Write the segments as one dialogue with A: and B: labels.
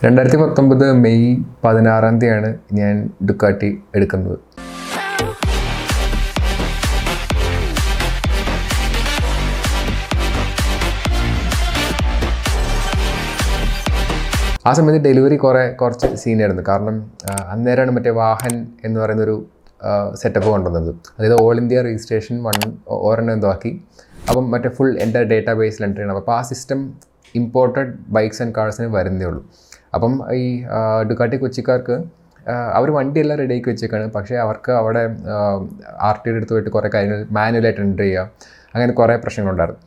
A: രണ്ടായിരത്തി പത്തൊമ്പത് മെയ് പതിനാറാം തീയതിയാണ് ഞാൻ ഡുക്കാട്ടി എടുക്കുന്നത്. ആ സമയത്ത് ഡെലിവറി കുറേ കുറച്ച് സീനായിരുന്നു. കാരണം അന്നേരമാണ് മറ്റേ വാഹൻ എന്ന് പറയുന്നൊരു സെറ്റപ്പ് കൊണ്ടുവന്നത്. അതായത് ഓൾ ഇന്ത്യ രജിസ്ട്രേഷൻ വൺ ഒരെണ്ണം എന്തോ ആക്കി അപ്പം മറ്റേ ഫുൾ എന്റെ ഡേറ്റാ ബേസിൽ എന്റർ ചെയ്യണം അപ്പോൾ ആ സിസ്റ്റം ഇമ്പോർട്ടഡ് ബൈക്സ് ആൻഡ് കാർസിന് വരുന്നേ ഉള്ളൂ. അപ്പം ഈ ഡുക്കാട്ടി കൊച്ചിക്കാർക്ക് അവർ വണ്ടിയെല്ലാം റെഡിയാക്കി വെച്ചേക്കാണ്. പക്ഷേ അവർക്ക് അവിടെ ആർ ടി എടുത്ത് പോയിട്ട് കുറേ കാര്യങ്ങൾ മാനുവലായിട്ട് എന്റർ ചെയ്യുക അങ്ങനെ കുറേ പ്രശ്നങ്ങളുണ്ടായിരുന്നു.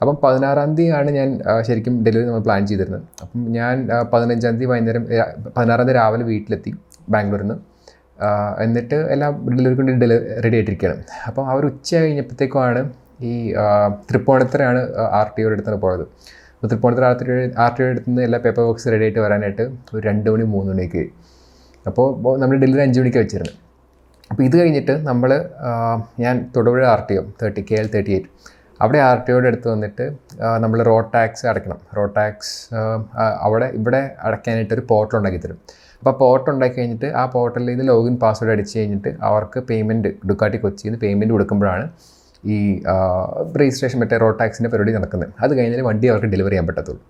A: അപ്പം പതിനാറാം തീയതിയാണ് ഞാൻ ശരിക്കും ഡെലിവറി നമ്മൾ പ്ലാൻ ചെയ്തിരുന്നത്. അപ്പം ഞാൻ പതിനഞ്ചാം തീയതി വൈകുന്നേരം പതിനാറാം തീയതി രാവിലെ വീട്ടിലെത്തി ബാംഗ്ലൂരിൽ നിന്ന് എന്നിട്ട് എല്ലാം ഡെലിവറിക്ക് വേണ്ടി ഡെലി റെഡി ആയിട്ടിരിക്കുകയാണ്. അപ്പം അവർ ഉച്ച കഴിഞ്ഞപ്പോഴത്തേക്കുമാണ് ഈ തൃപ്പൂണിത്തറയാണ് ആർ ടി ഒയുടെ അടുത്ത് പോയത്. Tripunithura R T R T നിന്ന് എല്ലാ പേപ്പർ വർക്ക്സ് റെഡി ആയിട്ട് വരാനായിട്ട് ഒരു രണ്ട് മണി മൂന്ന് മണിക്ക് ആയി. അപ്പോൾ നമ്മൾ ഡെലിവറി അഞ്ച് മണിക്ക് വെച്ചിരുന്നു. അപ്പോൾ ഇത് കഴിഞ്ഞിട്ട് നമ്മൾ ഞാൻ Thodupuzha R T O thirty K L thirty eight അവിടെ ആർ ടി ഒയുടെ അടുത്ത് വന്നിട്ട് നമ്മൾ റോഡ് ടാക്സ് അടയ്ക്കണം. റോഡ് ടാക്സ് അവിടെ ഇവിടെ അടയ്ക്കാനായിട്ട് ഒരു പോർട്ടൽ ഉണ്ടാക്കി തരും. അപ്പോൾ പോർട്ടൽ ഉണ്ടാക്കി കഴിഞ്ഞിട്ട് ആ പോർട്ടലിൽ ഇത് ലോഗിൻ പാസ്വേഡ് അടിച്ച് കഴിഞ്ഞിട്ട് അവർക്ക് പേയ്മെന്റ് ഡുക്കാട്ടി കൊച്ചിയിൽ നിന്ന് പേയ്മെന്റ് കൊടുക്കുമ്പോഴാണ് ഈ രജിസ്ട്രേഷൻ മറ്റേ റോഡ് ടാക്സിന്റെ പരിപാടി നടക്കുന്നത് അത് കഴിഞ്ഞാൽ വണ്ടി അവർക്ക് ഡെലിവറി ചെയ്യാൻ പറ്റത്തുള്ളൂ.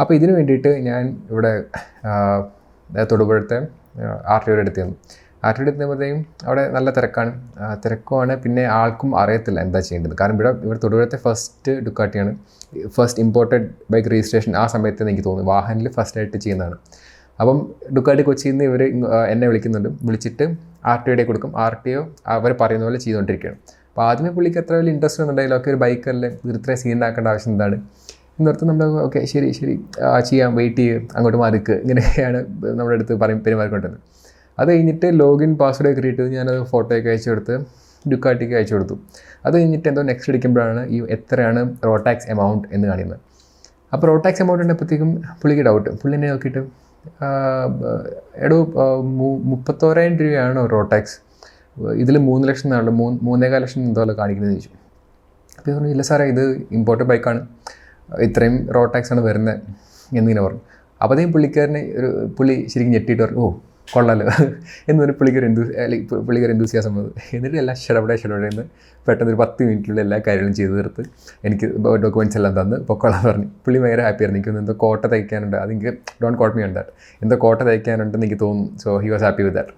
A: അപ്പോൾ ഇതിന് വേണ്ടിയിട്ട് ഞാൻ ഇവിടെ തൊടുപുഴത്തെ ആർ ടി ഒയുടെ അടുത്ത് ആർ ടി ഒയുടെ എത്തുമ്പോഴത്തേക്കും അവിടെ നല്ല തിരക്കാണ്. തിരക്കുമാണ്. പിന്നെ ആൾക്കും അറിയത്തില്ല എന്താ ചെയ്യേണ്ടത്. കാരണം ഇവിടെ ഇവിടെ തൊടുപുഴത്തെ ഫസ്റ്റ് ഡുക്കാട്ടിയാണ് ഫസ്റ്റ് ഇമ്പോർട്ടഡ് ബൈക്ക് രജിസ്ട്രേഷൻ ആ സമയത്ത് എനിക്ക് തോന്നുന്നു. വാഹനിൽ ഫസ്റ്റ് ആയിട്ട് ചെയ്യുന്നതാണ്. അപ്പം ഡുക്കാട്ടി കൊച്ചിയിൽ നിന്ന് ഇവർ എന്നെ വിളിക്കുന്നുണ്ട്. വിളിച്ചിട്ട് ആർ ടി ഒയുടെ കൊടുക്കും. ആർ ടി ഒ അവർ പറയുന്ന പോലെ ചെയ്തുകൊണ്ടിരിക്കുകയാണ്. അപ്പോൾ ആദ്യമേ പുള്ളിക്ക് എത്ര വലിയ ഇൻട്രസ്റ്റ് ഒന്നും ഒക്കെ ഒരു ബൈക്കല്ലേ ഇത് ഇത്രയും സീൻ ആക്കേണ്ട ആവശ്യം എന്താണ്? എന്നോർത്ത് നമ്മൾ ഓക്കെ ശരി ശരി. ആ, ചെയ്യാം വെയിറ്റ് ചെയ്യും അങ്ങോട്ട് മാറിക്ക്. ഇങ്ങനെയൊക്കെയാണ് നമ്മുടെ അടുത്ത് പറയും പെരുമാറിക്കൊണ്ടിരുന്നത്. അത് കഴിഞ്ഞിട്ട് ലോഗിൻ പാസ്വേഡ് ക്രിയേറ്റ് ചെയ്ത് ഞാനത് ഫോട്ടോയൊക്കെ അയച്ചു കൊടുത്ത് ഡുക്കാട്ടിക്ക് അയച്ചു കൊടുത്തു. അത് കഴിഞ്ഞിട്ട് എന്തോ നെക്സ്റ്റ് അടിക്കുമ്പോഴാണ് ഈ എത്രയാണ് റോട്ടാക്സ് എമൗണ്ട് എന്ന് കാണിക്കുന്നത്. അപ്പോൾ റോട്ടാക്സ് എമൗണ്ട് ഉണ്ടപ്പോഴത്തേക്കും പുള്ളിക്ക് ഡൗട്ട് പുള്ളി എന്നെ നോക്കിയിട്ട് എടോ മുപ്പത്തോരായിരം രൂപയാണോ റോട്ടാക്സ് ഇതിൽ മൂന്ന് ലക്ഷം എന്നാണല്ലോ മൂന്ന് മൂന്നേകാൽ ലക്ഷം എന്തോ കാണിക്കുന്നത് ചോദിച്ചു. അപ്പോൾ പറഞ്ഞു ഇല്ല സാറേ ഇത് ഇമ്പോർട്ടഡ് ബൈക്കാണ് ഇത്രയും റോഡ് ടാക്സ് ആണ് വരുന്നത് എന്നിങ്ങനെ പറഞ്ഞു. അപ്പോൾ അപ്പോഴത്തേക്കും പുള്ളിക്കാരനെ ഒരു പുള്ളി ശരിക്കും ഞെട്ടിയിട്ട് പറഞ്ഞു ഓ കൊള്ളാലോ എന്ന് പറഞ്ഞ് പുള്ളിക്കൊരു എന്തു പുള്ളിക്കൊരു എന്തുസിയാസം വന്നത്. എന്നിട്ട് എല്ലാം ഷടപടെ ഷടപടെ എന്ന് പെട്ടെന്ന് ഒരു പത്ത് മിനിറ്റിലുള്ള എല്ലാ കാര്യങ്ങളും ചെയ്തു തീർത്ത് എനിക്ക് ഡോക്യുമെന്റ്സ് എല്ലാം തന്ന് പൊക്കോളാൻ പറഞ്ഞു. പുള്ളി ഭയങ്കര ഹാപ്പിയായിരുന്നു എനിക്ക് എന്തോ കോട്ട തയ്ക്കാനുണ്ട്. അത് എനിക്ക് ഡോണ്ട് കോട്ട് മീ ഉണ്ട് എന്തോ കോട്ട തയ്ക്കാനുണ്ടെന്ന് എനിക്ക് തോന്നുന്നു. So he was happy with that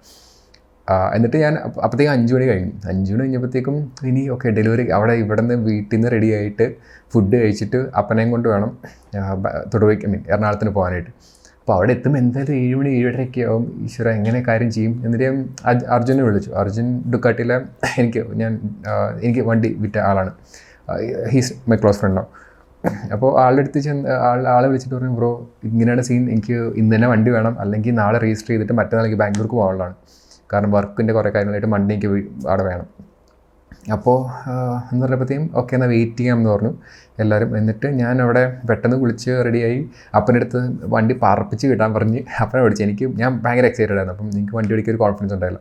A: എന്നിട്ട് ഞാൻ അപ്പ- അപ്പോഴത്തേക്കും അഞ്ച് മണി കഴിഞ്ഞു. അഞ്ച് മണി കഴിഞ്ഞപ്പോഴത്തേക്കും ഇനി ഓക്കെ ഡെലിവറി അവിടെ ഇവിടെ നിന്ന് വീട്ടിൽ നിന്ന് റെഡി ആയിട്ട് ഫുഡ് കഴിച്ചിട്ട് അപ്പനെയും കൊണ്ട് വേണം തൊടുവയ്ക്ക് ഐ മീൻ എറണാകുളത്തിന് പോകാനായിട്ട്. അപ്പോൾ അവിടെ എത്തുമ്പോൾ എന്തായാലും ഏഴ് മണി ഏഴരയൊക്കെ ആവും. ഈശ്വര എങ്ങനെ കാര്യം ചെയ്യും? എന്നിട്ട് ഞാൻ അർജുനെ വിളിച്ചു. അർജുൻ ഡുക്കാട്ടിലെ എനിക്ക് ഞാൻ എനിക്ക് വണ്ടി വിറ്റ ആളാണ്. ഹീസ് മൈ ക്ലോസ് ഫ്രണ്ടോ അപ്പോൾ ആളുടെ അടുത്ത് ചെന്ന് ആൾ ആളെ വിളിച്ചിട്ട് പറഞ്ഞു ബ്രോ ഇങ്ങനെയാണ് സീൻ എനിക്ക് ഇന്ന് തന്നെ വണ്ടി വേണം. അല്ലെങ്കിൽ നാളെ രജിസ്റ്റർ ചെയ്തിട്ട് മറ്റന്നാൾ ബാംഗ്ലൂർക്ക് പോകാനുള്ളതാണ്. കാരണം വർക്കിന്റെ കുറേ കാര്യങ്ങളായിട്ട് മണ്ടിക്ക് അവിടെ വേണം. അപ്പോൾ എന്ന് പറഞ്ഞപ്പോഴത്തേക്കും ഓക്കെ എന്നാൽ വെയിറ്റ് ചെയ്യാമെന്ന് പറഞ്ഞു. എല്ലാവരും എന്നിട്ട് ഞാൻ അവിടെ പെട്ടെന്ന് കുളിച്ച് റെഡിയായി അപ്പന്റെ അടുത്ത് വണ്ടി പറപ്പിച്ച് കിട്ടാൻ പറഞ്ഞ് അപ്പനെ വിളിച്ചു. എനിക്ക് ഞാൻ ഭയങ്കര എക്സൈറ്റഡ് ആയിരുന്നു. അപ്പം എനിക്ക് വണ്ടി ഓടിക്കാൻ ഒരു കോൺഫിഡൻസ് ഉണ്ടായില്ല.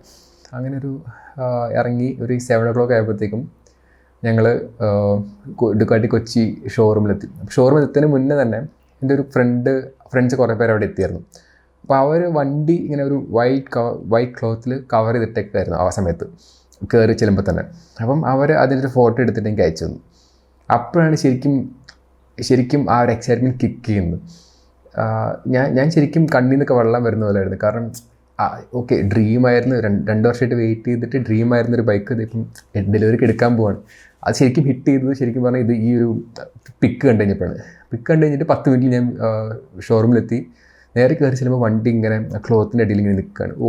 A: അങ്ങനെ ഒരു ഇറങ്ങി ഒരു സെവൻ ഒ ക്ലോക്ക് ആയപ്പോഴത്തേക്കും ഞങ്ങൾ ഡുക്കാട്ടി കൊച്ചി ഷോറൂമിലെത്തി ഷോറൂമിൽ മുന്നേ തന്നെ എന്റെ ഒരു ഫ്രണ്ട് ഫ്രണ്ട്സ് കുറേ പേര് അവിടെ എത്തിയായിരുന്നു. അപ്പോൾ അവർ വണ്ടി ഇങ്ങനെ ഒരു വൈറ്റ് കവർ വൈറ്റ് ക്ലോത്തിൽ കവർ ചെയ്തിട്ടേക്കായിരുന്നു ആ സമയത്ത്. കയറി ചെല്ലുമ്പോൾ തന്നെ. അപ്പം അവർ അതിന്റെ ഫോട്ടോ എടുത്തിട്ട് എനിക്ക് അയച്ചു തന്നു. അപ്പോഴാണ് ശരിക്കും ശരിക്കും ആ ഒരു എക്സൈറ്റ്മെന്റ് കിക്ക് ചെയ്യുന്നത്. ഞാൻ ഞാൻ ശരിക്കും കണ്ണിൽ നിന്നൊക്കെ വെള്ളം വരുന്ന പോലെയായിരുന്നു കാരണം ഓക്കെ ഡ്രീമായിരുന്നു രണ്ട് രണ്ട് വർഷമായിട്ട് വെയിറ്റ് ചെയ്തിട്ട് ഡ്രീമായിരുന്ന ഒരു ബൈക്ക് ഇതിപ്പം ഡെലിവറിക്ക് എടുക്കാൻ പോവാണ്. അത് ശരിക്കും ഹിറ്റ് ചെയ്തത് ശരിക്കും പറഞ്ഞാൽ ഇത് ഈ ഒരു പിക്ക് കണ്ടു കഴിഞ്ഞപ്പോഴാണ്. പിക്ക് കണ്ടു കഴിഞ്ഞിട്ട് പത്ത് മിനിറ്റ് ഞാൻ ഷോറൂമിലെത്തി നേരെ കയറി ചെല്ലുമ്പോൾ വണ്ടി ഇങ്ങനെ ക്ലോത്തിന്റെ അടിയിൽ ഇങ്ങനെ നിൽക്കുകയാണ് ഓ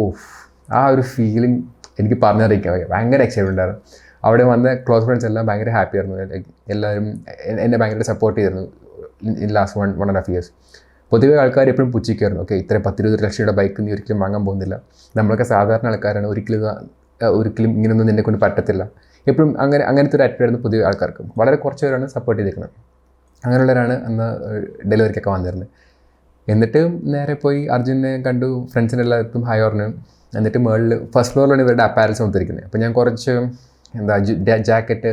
A: ആ ഒരു ഫീലിംഗ് എനിക്ക് പറഞ്ഞറിയിക്കാൻ ഭയങ്കര എക്സൈറ്റ്മെന്റ് ഉണ്ടായിരുന്നു. അവിടെ വന്ന ക്ലോസ് ഫ്രണ്ട്സ് എല്ലാം ഭയങ്കര ഹാപ്പി ആയിരുന്നു. എല്ലാവരും എന്നെ ഭയങ്കര സപ്പോർട്ട് ചെയ്തിരുന്നു in last one one and half years പൊതുവെ ആൾക്കാർ എപ്പോഴും പുച്ഛിക്കായിരുന്നു. ഓക്കെ ഇത്രയും പത്തിരുപത് ലക്ഷം രൂപയുടെ ബൈക്ക് നീ ഒരിക്കലും വാങ്ങാൻ പോകുന്നില്ല. നമ്മളൊക്കെ സാധാരണ ആൾക്കാരാണ്. ഒരിക്കലും ഒരിക്കലും ഇങ്ങനെയൊന്നും നിന്നെ കൊണ്ട് പറ്റത്തില്ല. എപ്പോഴും അങ്ങനെ അങ്ങനത്തെ ഒരു ആറ്റിറ്റ്യൂഡായിരുന്നു പൊതുവെ ആൾക്കാർക്ക്. വളരെ കുറച്ച് പേരാണ് സപ്പോർട്ട് ചെയ്തിരിക്കുന്നത്. അങ്ങനെയുള്ളവരാണ് അന്ന് ഡെലിവറിക്കൊക്കെ വന്നിരുന്നത്. എന്നിട്ട് നേരെ പോയി അർജുനെ കണ്ടു ഫ്രണ്ട്സിന്റെ എല്ലാവർക്കും ഹായ് പറഞ്ഞു എന്നിട്ട് മേളിൽ ഫസ്റ്റ് ഫ്ലോറിലാണ് ഇവരുടെ അപ്പാരൽസ് കൊടുത്തിരിക്കുന്നത് അപ്പോൾ ഞാൻ കുറച്ച് എന്താ ജാക്കറ്റ്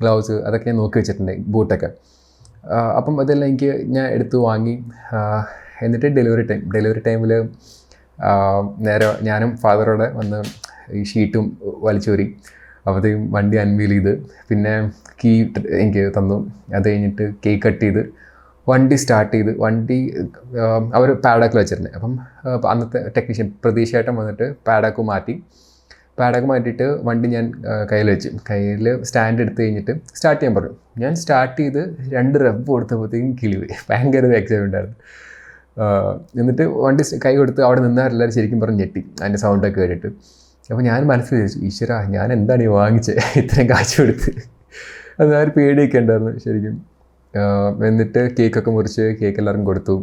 A: ഗ്ലൗസ് അതൊക്കെ ഞാൻ നോക്കി വെച്ചിട്ടുണ്ട് ബൂട്ടൊക്കെ അപ്പം അതെല്ലാം എനിക്ക് ഞാൻ എടുത്ത് വാങ്ങി. എന്നിട്ട് ഡെലിവറി ടൈം ഡെലിവറി ടൈമിൽ നേരെ ഞാനും ഫാദറോടെ വന്ന് ഈ ഷീറ്റും വലിച്ചൂരി. അപ്പോഴത്തേക്കും വണ്ടി അൺവീൽ ചെയ്ത്. പിന്നെ കീ എനിക്ക് തന്നു. അത് കഴിഞ്ഞിട്ട് കേക്ക് കട്ട് ചെയ്ത്. വണ്ടി സ്റ്റാർട്ട് ചെയ്ത് വണ്ടി അവർ പാഡാക്കിൽ വെച്ചിരുന്നത് അപ്പം അന്നത്തെ ടെക്നീഷ്യൻ പ്രതീക്ഷയായിട്ടും വന്നിട്ട് പാഡാക്ക് മാറ്റി. പാഡാക്ക് മാറ്റിയിട്ട് വണ്ടി ഞാൻ കയ്യിൽ വെച്ച്. കയ്യിൽ സ്റ്റാൻഡ് എടുത്ത് കഴിഞ്ഞിട്ട് സ്റ്റാർട്ട് ചെയ്യാൻ പറഞ്ഞു. ഞാൻ സ്റ്റാർട്ട് ചെയ്ത് രണ്ട് റബ്ബ് കൊടുത്തപ്പോഴത്തേക്കും കിളിവ്. ഭയങ്കര ഒരു എക്സൈറ്റ്മെന്റ് ആയിരുന്നു. ആ, എന്നിട്ട് വണ്ടി കൈ കൊടുത്ത് അവിടെ നിന്നാരെല്ലാവരും ശരിക്കും പറഞ്ഞ് ഞെട്ടി. അതിന്റെ സൗണ്ടൊക്കെ കേട്ടിട്ട്. അപ്പോൾ ഞാൻ മനസ്സിൽ വിചാരിച്ചു ഈശ്വര ഞാൻ എന്താണ് ഈ വാങ്ങിച്ചത് ഇത്രയും കാശ് കൊടുത്ത്. അത് ഒരു പേടിയൊക്കെ ഉണ്ടായിരുന്നു ശരിക്കും. എന്നിട്ട് കേക്കൊക്കെ മുറിച്ച് കേക്ക് എല്ലാവർക്കും കൊടുത്തു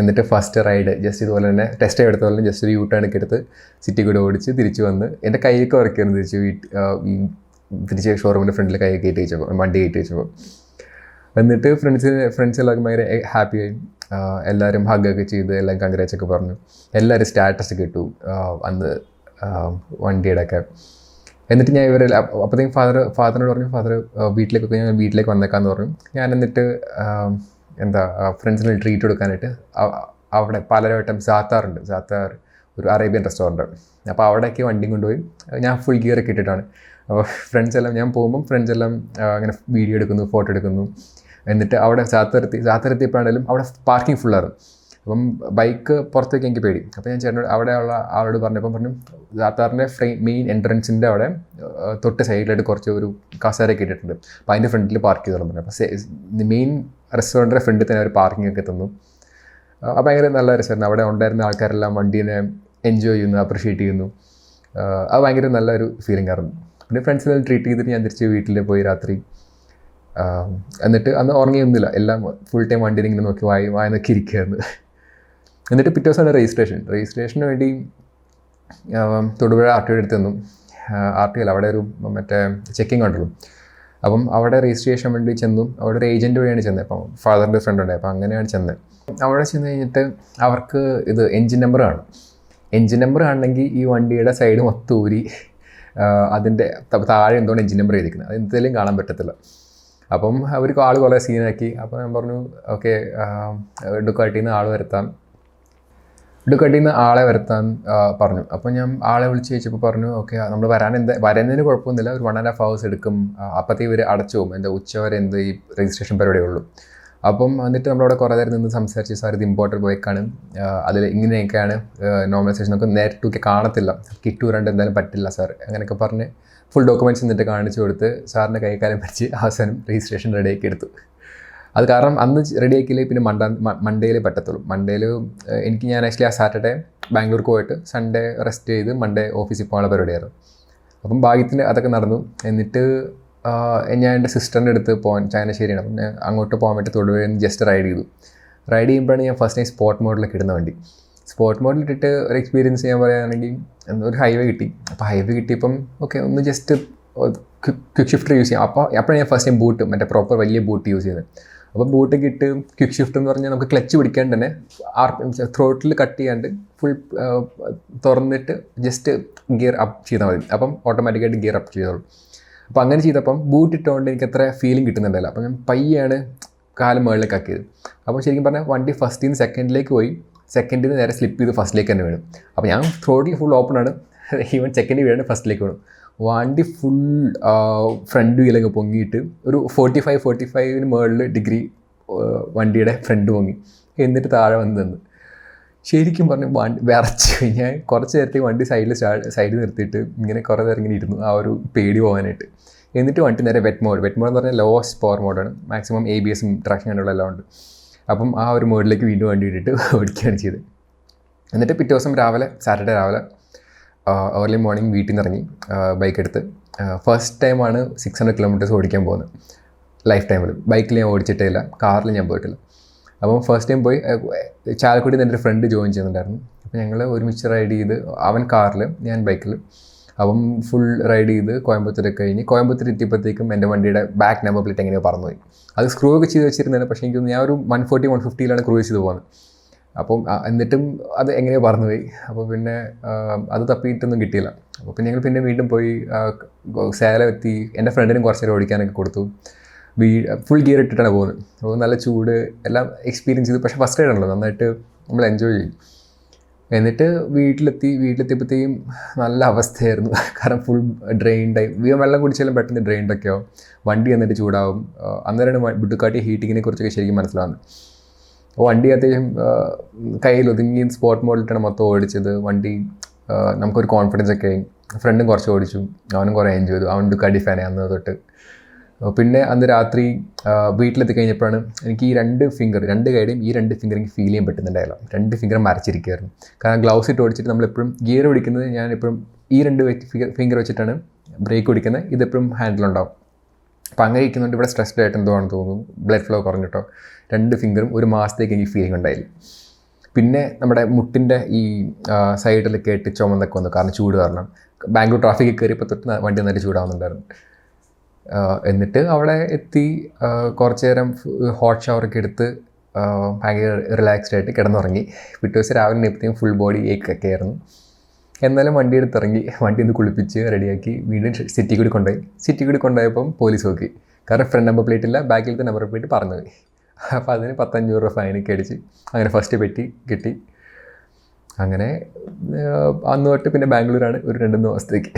A: എന്നിട്ട് ഫസ്റ്റ് റൈഡ് ജസ്റ്റ് ഇതുപോലെ തന്നെ ടെസ്റ്റ് എടുത്ത പോലെ ജസ്റ്റ് ഒരു യൂ ടേൺ ഒക്കെ എടുത്ത് സിറ്റി കൂടെ ഓടിച്ച് തിരിച്ചു വന്ന് എന്റെ കൈയൊക്കെ ഉറക്കായിരുന്നു തിരിച്ച് വീട്ട് തിരിച്ച് ഷോറൂമിന്റെ ഫ്രണ്ടിൽ കൈ കയറ്റി വെച്ചപ്പോൾ വണ്ടി കയറ്റി വെച്ചപ്പോൾ. എന്നിട്ട് ഫ്രണ്ട്സ് ഫ്രണ്ട്സ് എല്ലാവർക്കും ഭയങ്കര ആയി. എല്ലാവരും ഹഗ്ഗൊക്കെ ചെയ്ത് എല്ലാം കൺഗ്രാറ്റ്സ് ഒക്കെ പറഞ്ഞു. എല്ലാവരും സ്റ്റാറ്റസ് കിട്ടു അന്ന് വണ്ടിയുടെ ഒക്കെ എന്നിട്ട് ഞാൻ ഇവരെ അപ്പോഴത്തേക്കും ഫാദർ ഫാദറിനോട് പറഞ്ഞു ഫാദർ വീട്ടിലേക്കൊക്കെ ഞാൻ വീട്ടിലേക്ക് വന്നേക്കാന്ന് പറഞ്ഞു. ഞാൻ എന്നിട്ട് എന്താ ഫ്രണ്ട്സിന് ട്രീറ്റ് കൊടുക്കാനായിട്ട് അവിടെ പലരവട്ടം സാത്താറുണ്ട്. സാത്താർ ഒരു അറേബ്യൻ റെസ്റ്റോറന്റ് അപ്പോൾ അവിടേക്ക് വണ്ടി കൊണ്ടുപോയി. ഞാൻ ഫുൾ ഗിയർ ഒക്കെ ഇട്ടിട്ടാണ്. അപ്പോൾ ഫ്രണ്ട്സ് എല്ലാം ഞാൻ പോകുമ്പം ഫ്രണ്ട്സ് എല്ലാം അങ്ങനെ വീഡിയോ എടുക്കുന്നു ഫോട്ടോ എടുക്കുന്നു. എന്നിട്ട് അവിടെ സാത്തറത്തി സാത്തറത്തിയപ്പോഴാണെങ്കിലും അവിടെ പാർക്കിംഗ് ഫുള്ളായിരുന്നു അപ്പം ബൈക്ക് പുറത്തേക്ക് എനിക്ക് പേടി. അപ്പോൾ ഞാൻ ചേട്ടനോട് അവിടെയുള്ള ആളോട് പറഞ്ഞപ്പോൾ പറഞ്ഞു ദാത്താറിന്റെ ഫ്രെയിം മെയിൻ എൻട്രൻസിന്റെ അവിടെ തൊട്ട് സൈഡിലായിട്ട് കുറച്ച് ഒരു കസേരയൊക്കെ ഇട്ടിട്ടുണ്ട്. അപ്പോൾ അതിന്റെ ഫ്രണ്ടിൽ പാർക്ക് ചെയ്തോളം പറഞ്ഞു. അപ്പോൾ മെയിൻ റെസ്റ്റോറന്റിന്റെ ഫ്രണ്ടിൽ തന്നെ ഒരു പാർക്കിംഗ് ഒക്കെ തന്നു ഭയങ്കര നല്ല രസമായിരുന്നു. അവിടെ ഉണ്ടായിരുന്ന ആൾക്കാരെല്ലാം വണ്ടീനെ എൻജോയ് ചെയ്യുന്നു അപ്രിഷ്യേറ്റ് ചെയ്യുന്നു. അത് ഭയങ്കര നല്ലൊരു ഫീലിംഗ് ആയിരുന്നു. പിന്നെ ഫ്രണ്ട്സിനെല്ലാം ട്രീറ്റ് ചെയ്തിട്ട് ഞാൻ തിരിച്ച് വീട്ടിൽ പോയി രാത്രി. എന്നിട്ട് അന്ന് ഉറങ്ങിയൊന്നുമില്ല. എല്ലാം ഫുൾ ടൈം വണ്ടിയിൽ ഇങ്ങനെ നോക്കി വായി വായി നോക്കി ഇരിക്കുകയായിരുന്നു എന്നിട്ട് പിറ്റേ ദിവസമാണ് രജിസ്ട്രേഷൻ രജിസ്ട്രേഷന് വേണ്ടി തൊടുപുഴ ആർ ടി അടുത്ത് നിന്നും ആർ ടി അല്ല അവിടെ ഒരു മറ്റേ ചെക്കിംഗ് ഉണ്ടല്ലോ അപ്പം അവിടെ രജിസ്ട്രേഷൻ വേണ്ടി ചെന്നു. അവിടെ ഒരു ഏജന്റ് വഴിയാണ് ചെന്നത്. അപ്പം ഫാദറിന്റെ ഫ്രണ്ട് ഉണ്ട് അപ്പം അങ്ങനെയാണ് ചെന്നത്. അവിടെ ചെന്ന് കഴിഞ്ഞിട്ട് അവർക്ക് ഇത് എൻജിൻ നമ്പർ കാണും. എൻജിൻ നമ്പർ കാണണമെങ്കിൽ ഈ വണ്ടിയുടെ സൈഡ് മൊത്തം ഊരി അതിന്റെ താഴെ എന്തുകൊണ്ട് എൻജിൻ നമ്പർ എഴുതിക്കുന്നത് അത് എന്തെങ്കിലും കാണാൻ പറ്റത്തില്ല. അപ്പം അവർക്ക് ആൾ കുറേ സീനാക്കി അപ്പോൾ ഞാൻ പറഞ്ഞു ഓക്കെ ഡുക്കാട്ടിൽ നിന്ന് ആൾ വരുത്താം. ഇടുക്കട്ടിൽ നിന്ന് ആളെ വരുത്താൻ പറഞ്ഞു. അപ്പോൾ ഞാൻ ആളെ വിളിച്ച് ചോദിച്ചപ്പോൾ പറഞ്ഞു ഓക്കെ നമ്മൾ വരാൻ എന്താ വരുന്നതിന് കുഴപ്പമൊന്നുമില്ല. ഒരു വൺ ആൻഡ് ഹാഫ് ഹവേഴ്സ് എടുക്കും. ഇവർ ഇവർ അടച്ചു പോകും. എന്താ ഉച്ച വരെ എന്ത് ഈ രജിസ്ട്രേഷൻ പരിപാടി ഉള്ളൂ. അപ്പം എന്നിട്ട് നമ്മളവിടെ കുറേ നേരം നിന്ന് സംസാരിച്ച് സാർ ഇത് ഇമ്പോർട്ടന്റ് ബൈക്കാണ് അതിൽ ഇങ്ങനെയൊക്കെയാണ് നോർമലൈസേഷൻ നമുക്ക് നേരിട്ടൊക്കെ കാണത്തില്ല. കിട്ടു വരാണ്ട് എന്തായാലും പറ്റില്ല സാർ. അങ്ങനെയൊക്കെ പറഞ്ഞ് ഫുൾ ഡോക്യുമെന്റ്സ് എന്നിട്ട് കാണിച്ചു കൊടുത്ത് സാറിന്റെ കൈക്കാലം പിടിച്ച് അവസാനം രജിസ്ട്രേഷൻ റെഡിയാക്കി എടുത്തു. അത് കാരണം അന്ന് റെഡിയാക്കിയില്ലേ പിന്നെ മണ്ട മണ്ടേയിലേ പറ്റത്തുള്ളൂ. മണ്ടേയിൽ എനിക്ക് ഞാൻ ആക്ച്വലി ആ സാറ്റർഡേ ബാംഗ്ലൂർക്ക് പോയിട്ട് സൺഡേ റെസ്റ്റ് ചെയ്ത് മൺഡേ ഓഫീസിൽ പോകാനുള്ള പരിപാടിയായിരുന്നു. അപ്പം ഭാഗ്യത്തിന് അതൊക്കെ നടന്നു. എന്നിട്ട് ഞാൻ എന്റെ സിസ്റ്ററിന്റെ അടുത്ത് പോകാൻ ചങ്ങനാശ്ശേരിയാണ്. ഞാൻ അങ്ങോട്ട് പോകാൻ വേണ്ടി തൊടുപുഴയിൽ നിന്ന് ജസ്റ്റ് റൈഡ് ചെയ്തു. റൈഡ് ചെയ്യുമ്പോഴാണ് ഞാൻ ഫസ്റ്റ് ടൈം സ്പോട്ട് മോഡിലൊക്കെ ഇടുന്ന വണ്ടി. സ്പോട്ട് മോഡിൽ ഇട്ടിട്ട് ഒരു എക്സ്പീരിയൻസ് ചെയ്യാൻ പറയുകയാണെങ്കിൽ ഒരു ഹൈവേ കിട്ടി. അപ്പോൾ ഹൈവേ കിട്ടിയപ്പം ഓക്കെ ഒന്ന് ജസ്റ്റ് ക്വിക്ക് ഷിഫ്റ്റർ യൂസ് ചെയ്യാം. അപ്പോൾ അപ്പോഴാണ് ഞാൻ ഫസ്റ്റ് ടൈം ബൂട്ട് മറ്റേ പ്രോപ്പർ വലിയ ബൂട്ട് യൂസ് ചെയ്യുന്നത് അപ്പോൾ ബൂട്ടൊക്കെ കിട്ട് ക്വിക്ക് ഷിഫ്റ്റ് എന്ന് പറഞ്ഞാൽ നമുക്ക് ക്ലച്ച് പിടിക്കാണ്ട് തന്നെ ആർ ത്രോട്ടിൽ കട്ട് ചെയ്യാണ്ട് ഫുൾ തുറന്നിട്ട് ജസ്റ്റ് ഗിയർ അപ്പ് ചെയ്താൽ മതി. അപ്പം ഓട്ടോമാറ്റിക്കായിട്ട് ഗിയർ അപ്പ് ചെയ്തോളും. അപ്പോൾ അങ്ങനെ ചെയ്തപ്പം ബൂട്ട് ഇട്ടുകൊണ്ട് എനിക്ക് അത്ര ഫീലിംഗ് കിട്ടുന്നുണ്ടല്ലോ അപ്പം ഞാൻ പയ്യാണ് കാലം മുകളിലേക്ക് ആക്കിയത്. അപ്പോൾ ശരിക്കും പറഞ്ഞാൽ വണ്ടി ഫസ്റ്റിൽ നിന്ന് സെക്കൻഡിലേക്ക് പോയി. സെക്കൻഡിൽ നിന്ന് നേരെ സ്ലിപ്പ് ചെയ്ത് ഫസ്റ്റിലേക്ക് തന്നെ വീണു. അപ്പോൾ ഞാൻ ത്രോട്ടിൽ ഫുൾ ഓപ്പൺ ആണ്. ഈവൻ സെക്കൻഡ് വീഴാണ്ട് ഫസ്റ്റിലേക്ക് വീണു. വണ്ടി ഫുൾ ഫ്രണ്ട് വീലൊക്കെ പൊങ്ങിയിട്ട് ഒരു ഫോർട്ടി ഫൈവ് ഫോർട്ടി ഫൈവിന് മുകളിൽ ഡിഗ്രി വണ്ടിയുടെ ഫ്രണ്ട് പൊങ്ങി. എന്നിട്ട് താഴെ വന്ന് നിന്ന്. ശരിക്കും പറഞ്ഞു വണ്ടി വിറച്ച് ഞാൻ കുറച്ച് നേരത്തേക്ക് വണ്ടി സൈഡിൽ സൈഡിൽ നിർത്തിയിട്ട് ഇങ്ങനെ കുറേ നേരം ഇങ്ങനെ ഇരുന്നു. ആ ഒരു പേടി പോകാനായിട്ട്. എന്നിട്ട് വണ്ടി നേരെ വെറ്റ് മോഡ് വെറ്റ് മോഡ് എന്ന് പറഞ്ഞാൽ ലോസ്റ്റ് പവർ മോഡാണ് മാക്സിമം എ ബി എസും ട്രാക്ഷൻ കണ്ടുള്ള എല്ലാം ഉണ്ട്. അപ്പം ആ ഒരു മോഡിലേക്ക് വീണ്ടും വണ്ടി ഇട്ടിട്ട് ഓടിക്കുകയാണ് ചെയ്തത്. എന്നിട്ട് പിറ്റേ ദിവസം രാവിലെ സാറ്റർഡേ രാവിലെ ഏർലി മോർണിംഗ് വീട്ടിൽ നിന്ന് ഇറങ്ങി ബൈക്ക് എടുത്ത്. ഫസ്റ്റ് ടൈമാണ് സിക്സ് ഹൺഡ്രഡ് കിലോമീറ്റേഴ്സ് ഓടിക്കാൻ പോകുന്നത്. ലൈഫ് ടൈമിൽ ബൈക്കിൽ ഞാൻ ഓടിച്ചിട്ടേ ഇല്ല കാറിൽ ഞാൻ പോയിട്ടില്ല. അപ്പം ഫസ്റ്റ് ടൈം പോയി ചാലക്കുടി എന്റെ ഒരു ഫ്രണ്ട് ജോയിൻ ചെയ്യുന്നുണ്ടായിരുന്നു അപ്പോൾ ഞങ്ങൾ ഒരുമിച്ച് റൈഡ് ചെയ്ത് അവൻ കാറിൽ ഞാൻ ബൈക്കിൽ അപ്പം ഫുൾ റൈഡ് ചെയ്ത് കോയമ്പത്തൂരൊക്കെ കഴിഞ്ഞ് കോയമ്പത്തൂർ എത്തിയപ്പോഴത്തേക്കും എന്റെ വണ്ടിയുടെ ബാക്ക് നമ്പർ പ്ലേറ്റ് എങ്ങനെയോ പറന്നുപോയി. അത് സ്ക്രൂ ഒക്കെ ചെയ്ത് വെച്ചിരുന്നതാണ്. പക്ഷേ എനിക്ക് ഞാൻ ഒരു വൺ ഫോർട്ടി വൺ ഫിഫ്റ്റിയിലാണ് ക്രൂസ് ചെയ്ത് പോകുന്നത് അപ്പം എന്നിട്ടും അത് എങ്ങനെയോ പറന്നുപോയി അപ്പോൾ പിന്നെ അത് തപ്പിയിട്ടൊന്നും കിട്ടിയില്ല. അപ്പോൾ പിന്നെ ഞങ്ങൾ പിന്നെ വീണ്ടും പോയി സേല എത്തി. എന്റെ ഫ്രണ്ടിനും കുറച്ച് നേരം ഓടിക്കാനൊക്കെ കൊടുത്തു. വീ ഫുൾ ഗിയർ ഇട്ടിട്ടാണ് പോകുന്നത്. അപ്പോൾ നല്ല ചൂട് എല്ലാം എക്സ്പീരിയൻസ് ചെയ്തു. പക്ഷേ ഫസ്റ്റ് ആണല്ലോ നന്നായിട്ട് നമ്മൾ എൻജോയ് ചെയ്യും എന്നിട്ട് വീട്ടിലെത്തി വീട്ടിലെത്തിയപ്പോഴത്തേക്കും നല്ല അവസ്ഥയായിരുന്നു. കാരണം ഫുൾ ഡ്രെയിൻഡായി വെള്ളം കുടിച്ചാലും പെട്ടെന്ന് ഡ്രെയിൻഡൊക്കെ ആവും വണ്ടി എന്നിട്ട് ചൂടാവും. അന്നേരമാണ് ബുഡുക്കാട്ടി ഹീറ്റിങ്ങിനെ കുറിച്ചൊക്കെ ശരിക്കും മനസ്സിലാവുന്നത്. വണ്ടി അത്യാവശ്യം കയ്യിൽ ഒതുങ്ങി സ്പോട്ട് മോഡിലിട്ടാണ് മൊത്തം ഓടിച്ചത്. വണ്ടി നമുക്കൊരു കോൺഫിഡൻസ് ഒക്കെ ആയി. ഫ്രണ്ടും കുറച്ച് ഓടിച്ചു. അവനും കുറേ എൻജോയ് ചെയ്തു. അവൻ ഡുക്കാടി ഫാൻ അന്ന് തൊട്ട്. പിന്നെ അന്ന് രാത്രി വീട്ടിലെത്തി കഴിഞ്ഞപ്പോഴാണ് എനിക്ക് ഈ രണ്ട് ഫിംഗർ രണ്ട് കൈയുടെയും ഈ രണ്ട് ഫിംഗർ എനിക്ക് ഫീൽ ചെയ്യാൻ പറ്റുന്നുണ്ടായില്ല രണ്ട് ഫിംഗർ മരച്ചിരിക്കുകയായിരുന്നു കാരണം ഗ്ലൗസ് ഇട്ട് ഓടിച്ചിട്ട് നമ്മളെപ്പോഴും ഗിയർ പിടിക്കുന്നത് ഞാൻ എപ്പോഴും ഈ രണ്ട് ഫിംഗർ വെച്ചിട്ടാണ് ബ്രേക്ക് പിടിക്കുന്നത്. ഇതെപ്പോഴും ഹാൻഡിലുണ്ടാവും അപ്പോൾ അങ്ങനെ ഇരിക്കുന്നുണ്ട് ഇവിടെ സ്ട്രെസ്ഡ് ആയിട്ട് എന്തോ ആണെന്ന് തോന്നുന്നു. ബ്ലഡ് ഫ്ലോ കുറഞ്ഞിട്ടോ. രണ്ട് ഫിംഗറും ഒരു മാസത്തേക്ക് എനിക്ക് ഫീലിംഗ് ഉണ്ടായില്ല പിന്നെ നമ്മുടെ മുട്ടിന്റെ ഈ സൈഡിൽ കേട്ട് ചുമന്നൊക്കെ വന്നു. കാരണം ചൂട് കാരണം. ബാംഗ്ലൂർ ട്രാഫിക്കിൽ കയറിയപ്പോൾ തൊട്ട് വണ്ടി നല്ല ചൂടാവുന്നുണ്ടായിരുന്നു. എന്നിട്ട് അവിടെ എത്തി. കുറച്ച് നേരം ഹോട്ട് ഷവറൊക്കെ എടുത്ത് ഭയങ്കര റിലാക്സ്ഡ് ആയിട്ട് കിടന്നുറങ്ങി. പിറ്റേ ദിവസം രാവിലെ എത്തിയും ഫുൾ ബോഡി ഏക്കൊക്കെ ആയിരുന്നു. എന്നാലും വണ്ടി എടുത്തിറങ്ങി വണ്ടി ഒന്ന് കുളിപ്പിച്ച് റെഡിയാക്കി വീണ്ടും സിറ്റി കൂടി കൊണ്ടുപോയി. സിറ്റി കൂടി കൊണ്ടുപോയപ്പം പോലീസ് നോക്കി. കാരണം ഫ്രണ്ട് നമ്പർ പ്ലേറ്റ് ഇല്ല ബാക്കിലത്തെ നമ്പർ പ്ലേറ്റ് പറഞ്ഞു പോയി. അപ്പോൾ അതിന് പത്തഞ്ഞൂറ് രൂപ ഫൈനൊക്കെ അടിച്ച് അങ്ങനെ ഫസ്റ്റ് പെറ്റി കിട്ടി. അങ്ങനെ അന്ന് തൊട്ട് പിന്നെ ബാംഗ്ലൂരാണ് ഒരു രണ്ട് ദിവസത്തേക്ക്.